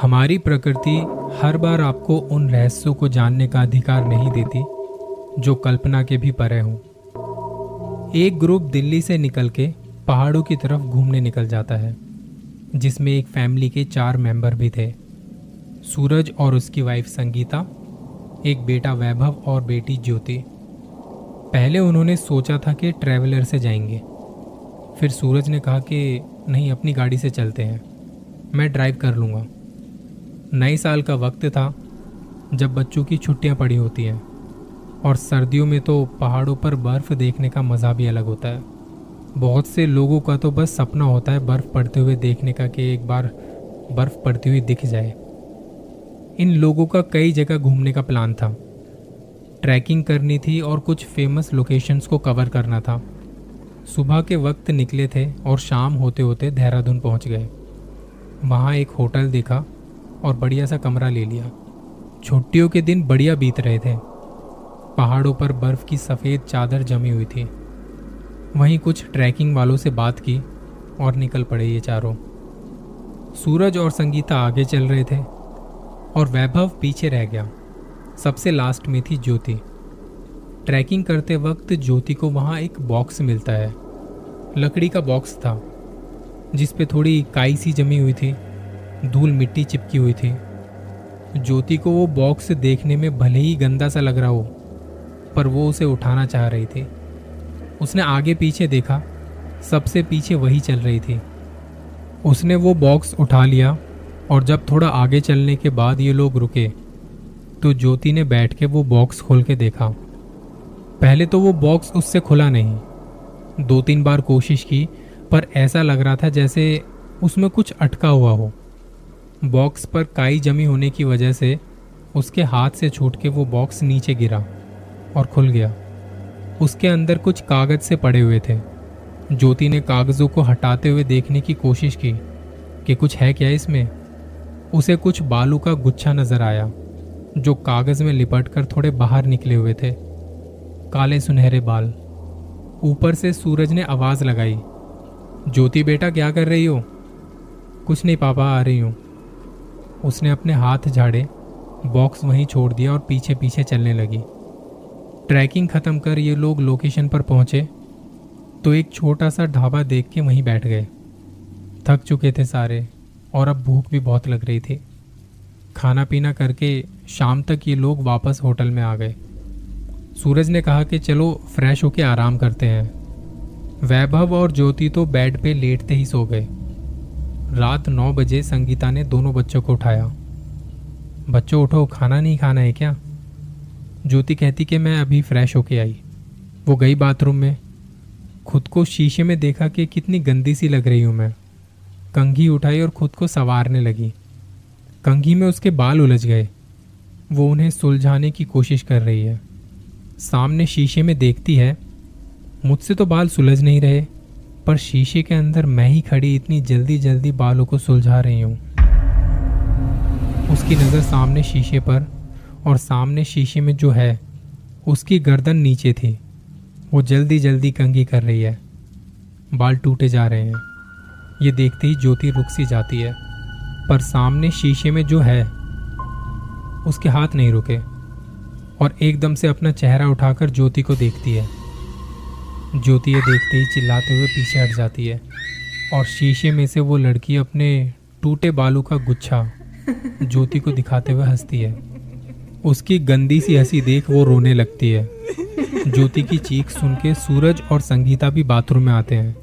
हमारी प्रकृति हर बार आपको उन रहस्यों को जानने का अधिकार नहीं देती, जो कल्पना के भी परे हों। एक ग्रुप दिल्ली से निकल के पहाड़ों की तरफ़ घूमने निकल जाता है, जिसमें एक फैमिली के चार मेंबर भी थे। सूरज और उसकी वाइफ संगीता, एक बेटा वैभव और बेटी ज्योति। पहले उन्होंने सोचा था कि ट्रैवलर से जाएँगे। फिर सूरज ने कहा कि नहीं, अपनी गाड़ी से चलते हैं। मैं ड्राइव कर लूँगा। नए साल का वक्त था, जब बच्चों की छुट्टियाँ पड़ी होती हैं, और सर्दियों में तो पहाड़ों पर बर्फ़ देखने का मज़ा भी अलग होता है। बहुत से लोगों का तो बस सपना होता है बर्फ़ पड़ते हुए देखने का कि एक बार बर्फ़ पड़ती हुई दिख जाए। इन लोगों का कई जगह घूमने का प्लान था। ट्रैकिंग करनी थी और कुछ फ़ेमस लोकेशंस को कवर करना था। सुबह के वक्त निकले थे और शाम होते होते देहरादून पहुँच गए। वहाँ एक होटल देखा और बढ़िया सा कमरा ले लिया। छुट्टियों के दिन बढ़िया बीत रहे थे। पहाड़ों पर बर्फ़ की सफ़ेद चादर जमी हुई थी। वहीं कुछ ट्रैकिंग वालों से बात की और निकल पड़े ये चारों। सूरज और संगीता आगे चल रहे थे और वैभव पीछे रह गया। सबसे लास्ट में थी ज्योति। ट्रैकिंग करते वक्त ज्योति को वहाँ एक बॉक्स मिलता है। लकड़ी का बॉक्स था जिस पे थोड़ी काई सी जमी हुई थी, धूल मिट्टी चिपकी हुई थी। ज्योति को वो बॉक्स देखने में भले ही गंदा सा लग रहा हो, पर वो उसे उठाना चाह रही थी। उसने आगे पीछे देखा, सबसे पीछे वही चल रही थी। उसने वो बॉक्स उठा लिया, और जब थोड़ा आगे चलने के बाद ये लोग रुके तो ज्योति ने बैठ के वो बॉक्स खोल के देखा। पहले तो वो बॉक्स उससे खुला नहीं। दो तीन बार कोशिश की, पर ऐसा लग रहा था जैसे उसमें कुछ अटका हुआ हो। बॉक्स पर काई जमी होने की वजह से उसके हाथ से छूट के वो बॉक्स नीचे गिरा और खुल गया। उसके अंदर कुछ कागज़ से पड़े हुए थे। ज्योति ने कागजों को हटाते हुए देखने की कोशिश की कि कुछ है क्या इसमें। उसे कुछ बालू का गुच्छा नज़र आया, जो कागज़ में लिपट कर थोड़े बाहर निकले हुए थे। काले सुनहरे बाल। ऊपर से सूरज ने आवाज़ लगाई, ज्योति बेटा, क्या कर रही हो? कुछ नहीं, पापा आ रही हूँ। उसने अपने हाथ झाड़े, बॉक्स वहीं छोड़ दिया और पीछे पीछे चलने लगी। ट्रैकिंग खत्म कर ये लोग लोकेशन पर पहुँचे तो एक छोटा सा ढाबा देख के वहीं बैठ गए। थक चुके थे सारे, और अब भूख भी बहुत लग रही थी। खाना पीना करके शाम तक ये लोग वापस होटल में आ गए। सूरज ने कहा कि चलो फ्रेश होके आराम करते हैं। वैभव और ज्योति तो बेड पे लेटते ही सो गए। रात नौ बजे संगीता ने दोनों बच्चों को उठाया। बच्चों, उठो, खाना नहीं खाना है क्या? ज्योति कहती कि मैं अभी फ्रेश होके आई। वो गई बाथरूम में। खुद को शीशे में देखा कि कितनी गंदी सी लग रही हूँ मैं। कंघी उठाई और खुद को संवारने लगी। कंघी में उसके बाल उलझ गए। वो उन्हें सुलझाने की कोशिश कर रही है। सामने शीशे में देखती है, मुझसे तो बाल सुलझ नहीं रहे, पर शीशे के अंदर मैं ही खड़ी इतनी जल्दी जल्दी बालों को सुलझा रही हूँ। उसकी नज़र सामने शीशे पर और सामने शीशे में जो है, उसकी गर्दन नीचे थी। वो जल्दी जल्दी कंगी कर रही है। बाल टूटे जा रहे हैं। ये देखते ही ज्योति रुक सी जाती है, पर सामने शीशे में जो है, उसके हाथ नहीं रुके। और एकदम से अपना चेहरा उठाकर ज्योति को देखती है। ज्योति ये देखते ही चिल्लाते हुए पीछे हट जाती है और शीशे में से वो लड़की अपने टूटे बालू का गुच्छा ज्योति को दिखाते हुए हंसती है। उसकी गंदी सी हँसी देख वो रोने लगती है। ज्योति की चीख सुन के सूरज और संगीता भी बाथरूम में आते हैं।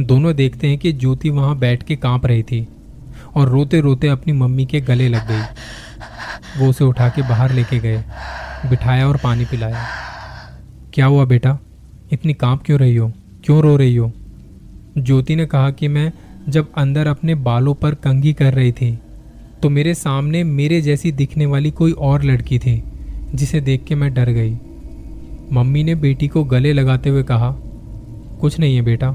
दोनों देखते हैं कि ज्योति वहाँ बैठ के काँप रही थी और रोते रोते अपनी मम्मी के गले लग गई। वो उसे उठा के बाहर लेके गए। बिठाया और पानी पिलाया। क्या हुआ बेटा? इतनी काँप क्यों रही हो? क्यों रो रही हो? ज्योति ने कहा कि मैं जब अंदर अपने बालों पर कंगी कर रही थी तो मेरे सामने मेरे जैसी दिखने वाली कोई और लड़की थी, जिसे देख के मैं डर गई। मम्मी ने बेटी को गले लगाते हुए कहा, कुछ नहीं है बेटा,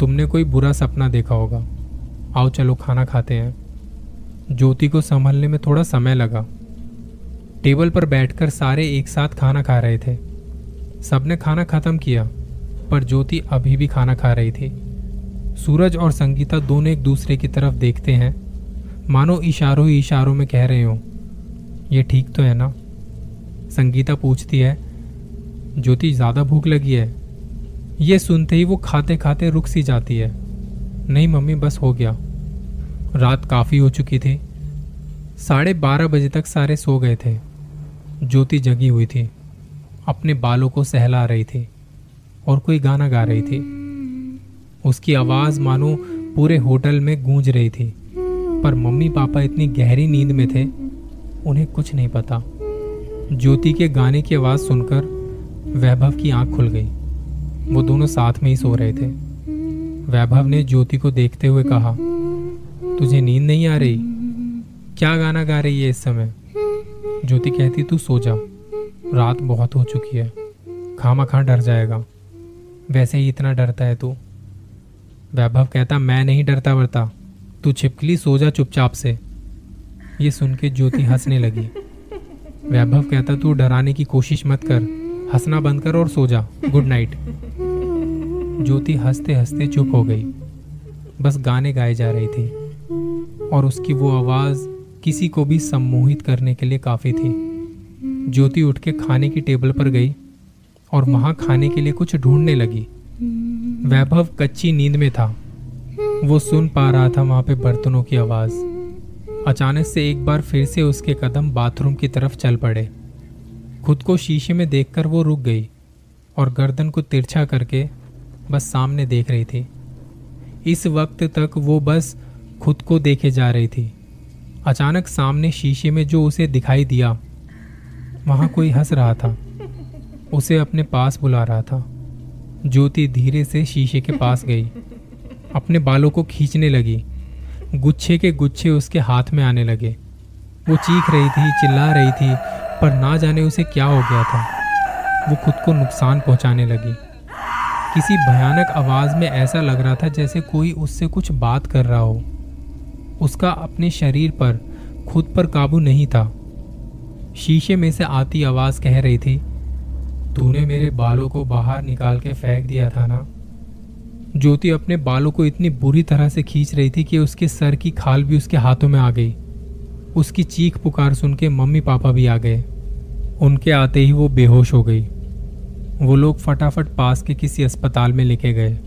तुमने कोई बुरा सपना देखा होगा। आओ चलो खाना खाते हैं। ज्योति को संभलने में थोड़ा समय लगा। टेबल पर बैठकर सारे एक साथ खाना खा रहे थे। सबने खाना खत्म किया, पर ज्योति अभी भी खाना खा रही थी। सूरज और संगीता दोनों एक दूसरे की तरफ़ देखते हैं। मानो इशारों ही इशारों में कह रहे हो, ये ठीक तो है ना? संगीता पूछती है, ज्योति, ज़्यादा भूख लगी है? ये सुनते ही वो खाते खाते रुक सी जाती है। नहीं मम्मी, बस हो गया। रात काफ़ी हो चुकी थी। साढ़े बारह बजे तक सारे सो गए थे। ज्योति जगी हुई थी। अपने बालों को सहला रही थी और कोई गाना गा रही थी। उसकी आवाज़ मानो पूरे होटल में गूंज रही थी, पर मम्मी पापा इतनी गहरी नींद में थे, उन्हें कुछ नहीं पता। ज्योति के गाने की आवाज़ सुनकर वैभव की आँख खुल गई। वो दोनों साथ में ही सो रहे थे। वैभव ने ज्योति को देखते हुए कहा, तुझे नींद नहीं आ रही? क्या गाना गा रही है इस समय? ज्योति कहती, तू सो जा। रात बहुत हो चुकी है। खामा खा डर जाएगा। वैसे ही इतना डरता है तू। वैभव कहता, मैं नहीं डरता वरता। तू छिपकली सो जा चुपचाप से ये सुन के ज्योति हंसने लगी। वैभव कहता, तू डराने की कोशिश मत कर। हंसना बंद कर और सो जा। गुड नाइट ज्योति हँसते हँसते चुप हो गई। बस गाने गाए जा रही थी। और उसकी वो आवाज़ किसी को भी सम्मोहित करने के लिए काफ़ी थी। ज्योति उठ के खाने की टेबल पर गई और वहाँ खाने के लिए कुछ ढूँढने लगी। वैभव कच्ची नींद में था। वो सुन पा रहा था वहाँ पे बर्तनों की आवाज़। अचानक से एक बार फिर से उसके कदम बाथरूम की तरफ़ चल पड़े। खुद को शीशे में देखकर वो रुक गई और गर्दन को तिरछा करके बस सामने देख रही थी। इस वक्त तक वो बस खुद को देखे जा रही थी। अचानक सामने शीशे में जो उसे दिखाई दिया, वहाँ कोई हंस रहा था। उसे अपने पास बुला रहा था। ज्योति धीरे से शीशे के पास गई। अपने बालों को खींचने लगी। गुच्छे के गुच्छे उसके हाथ में आने लगे। वो चीख रही थी, चिल्ला रही थी, पर ना जाने उसे क्या हो गया था। वो खुद को नुकसान पहुँचाने लगी। किसी भयानक आवाज़ में ऐसा लग रहा था जैसे कोई उससे कुछ बात कर रहा हो। उसका अपने शरीर पर, खुद पर काबू नहीं था। शीशे में से आती आवाज़ कह रही थी, तूने मेरे बालों को बाहर निकाल के फेंक दिया था ना? ज्योति अपने बालों को इतनी बुरी तरह से खींच रही थी कि उसके सर की खाल भी उसके हाथों में आ गई। उसकी चीख पुकार सुन के मम्मी पापा भी आ गए। उनके आते ही वो बेहोश हो गई। वो लोग फटाफट पास के किसी अस्पताल में लेके गए।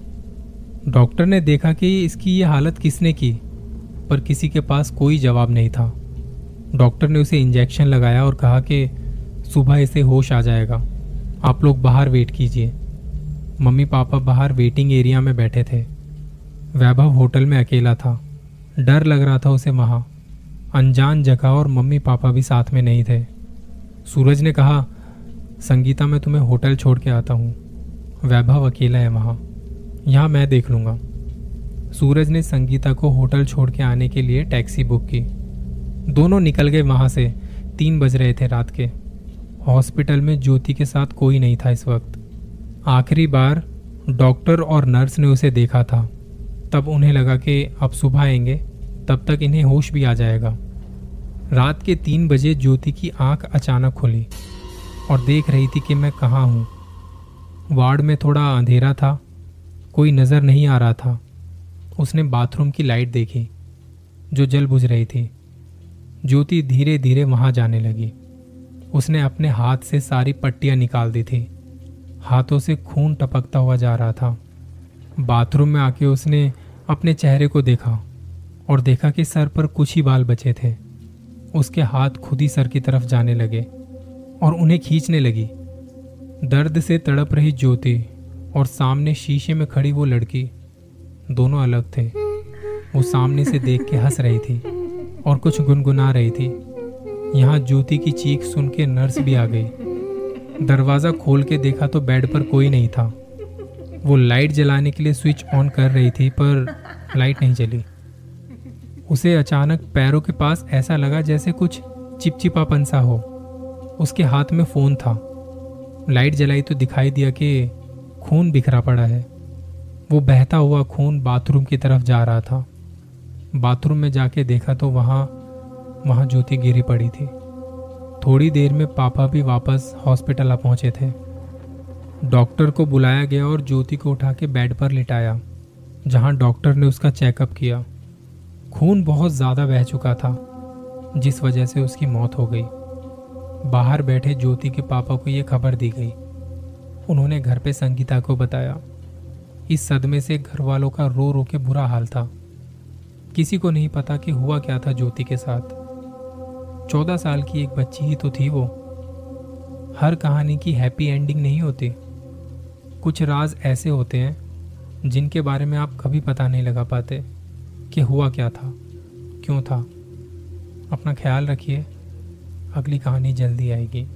डॉक्टर ने देखा कि इसकी ये हालत किसने की? पर किसी के पास कोई जवाब नहीं था। डॉक्टर ने उसे इंजेक्शन लगाया और कहा कि सुबह इसे होश आ जाएगा। आप लोग बाहर वेट कीजिए। मम्मी पापा बाहर वेटिंग एरिया में बैठे थे। वैभव होटल में अकेला था। डर लग रहा था उसे वहाँ। अनजान जगह और मम्मी पापा भी साथ में नहीं थे। सूरज ने कहा, संगीता, मैं तुम्हें होटल छोड़ के आता हूँ। वैभव अकेला है वहाँ। यहाँ मैं देख लूँगा। सूरज ने संगीता को होटल छोड़ के आने के लिए टैक्सी बुक की। दोनों निकल गए वहाँ से। तीन बज रहे थे रात के। हॉस्पिटल में ज्योति के साथ कोई नहीं था इस वक्त। आखिरी बार डॉक्टर और नर्स ने उसे देखा था। तब उन्हें लगा कि अब सुबह आएँगे, तब तक इन्हें होश भी आ जाएगा। रात के तीन बजे ज्योति की आँख अचानक खुली और देख रही थी कि मैं कहाँ हूँ। वार्ड में थोड़ा अंधेरा था, कोई नज़र नहीं आ रहा था। उसने बाथरूम की लाइट देखी, जो जल बुझ रही थी। ज्योति धीरे धीरे वहाँ जाने लगी। उसने अपने हाथ से सारी पट्टियाँ निकाल दी थी। हाथों से खून टपकता हुआ जा रहा था। बाथरूम में आके उसने अपने चेहरे को देखा और देखा कि सर पर कुछ ही बाल बचे थे। उसके हाथ खुद ही सर की तरफ़ जाने लगे और उन्हें खींचने लगी। दर्द से तड़प रही ज्योति और सामने शीशे में खड़ी वो लड़की दोनों अलग थे। वो सामने से देख के हंस रही थी और कुछ गुनगुना रही थी। यहाँ ज्योति की चीख सुन के नर्स भी आ गई। दरवाज़ा खोल के देखा तो बेड पर कोई नहीं था। वो लाइट जलाने के लिए स्विच ऑन कर रही थी, पर लाइट नहीं जली। उसे अचानक पैरों के पास ऐसा लगा जैसे कुछ चिपचिपापन सा हो। उसके हाथ में फ़ोन था। लाइट जलाई तो दिखाई दिया कि खून बिखरा पड़ा है। वो बहता हुआ खून बाथरूम की तरफ़ जा रहा था। बाथरूम में जाके देखा तो वहाँ वहाँ ज्योति गिरी पड़ी थी। थोड़ी देर में पापा भी वापस हॉस्पिटल आ पहुँचे थे। डॉक्टर को बुलाया गया और ज्योति को उठा के बेड पर लिटाया, जहाँ डॉक्टर ने उसका चेकअप किया। खून बहुत ज़्यादा बह चुका था, जिस वजह से उसकी मौत हो गई। बाहर बैठे ज्योति के पापा को यह खबर दी गई। उन्होंने घर पे संगीता को बताया। इस सदमे से घर वालों का रो रो के बुरा हाल था। किसी को नहीं पता कि हुआ क्या था ज्योति के साथ। चौदह साल की एक बच्ची ही तो थी वो। हर कहानी की हैप्पी एंडिंग नहीं होती। कुछ राज ऐसे होते हैं, जिनके बारे में आप कभी पता नहीं लगा पाते कि हुआ क्या था, क्यों था। अपना ख्याल रखिए, अगली कहानी जल्दी आएगी।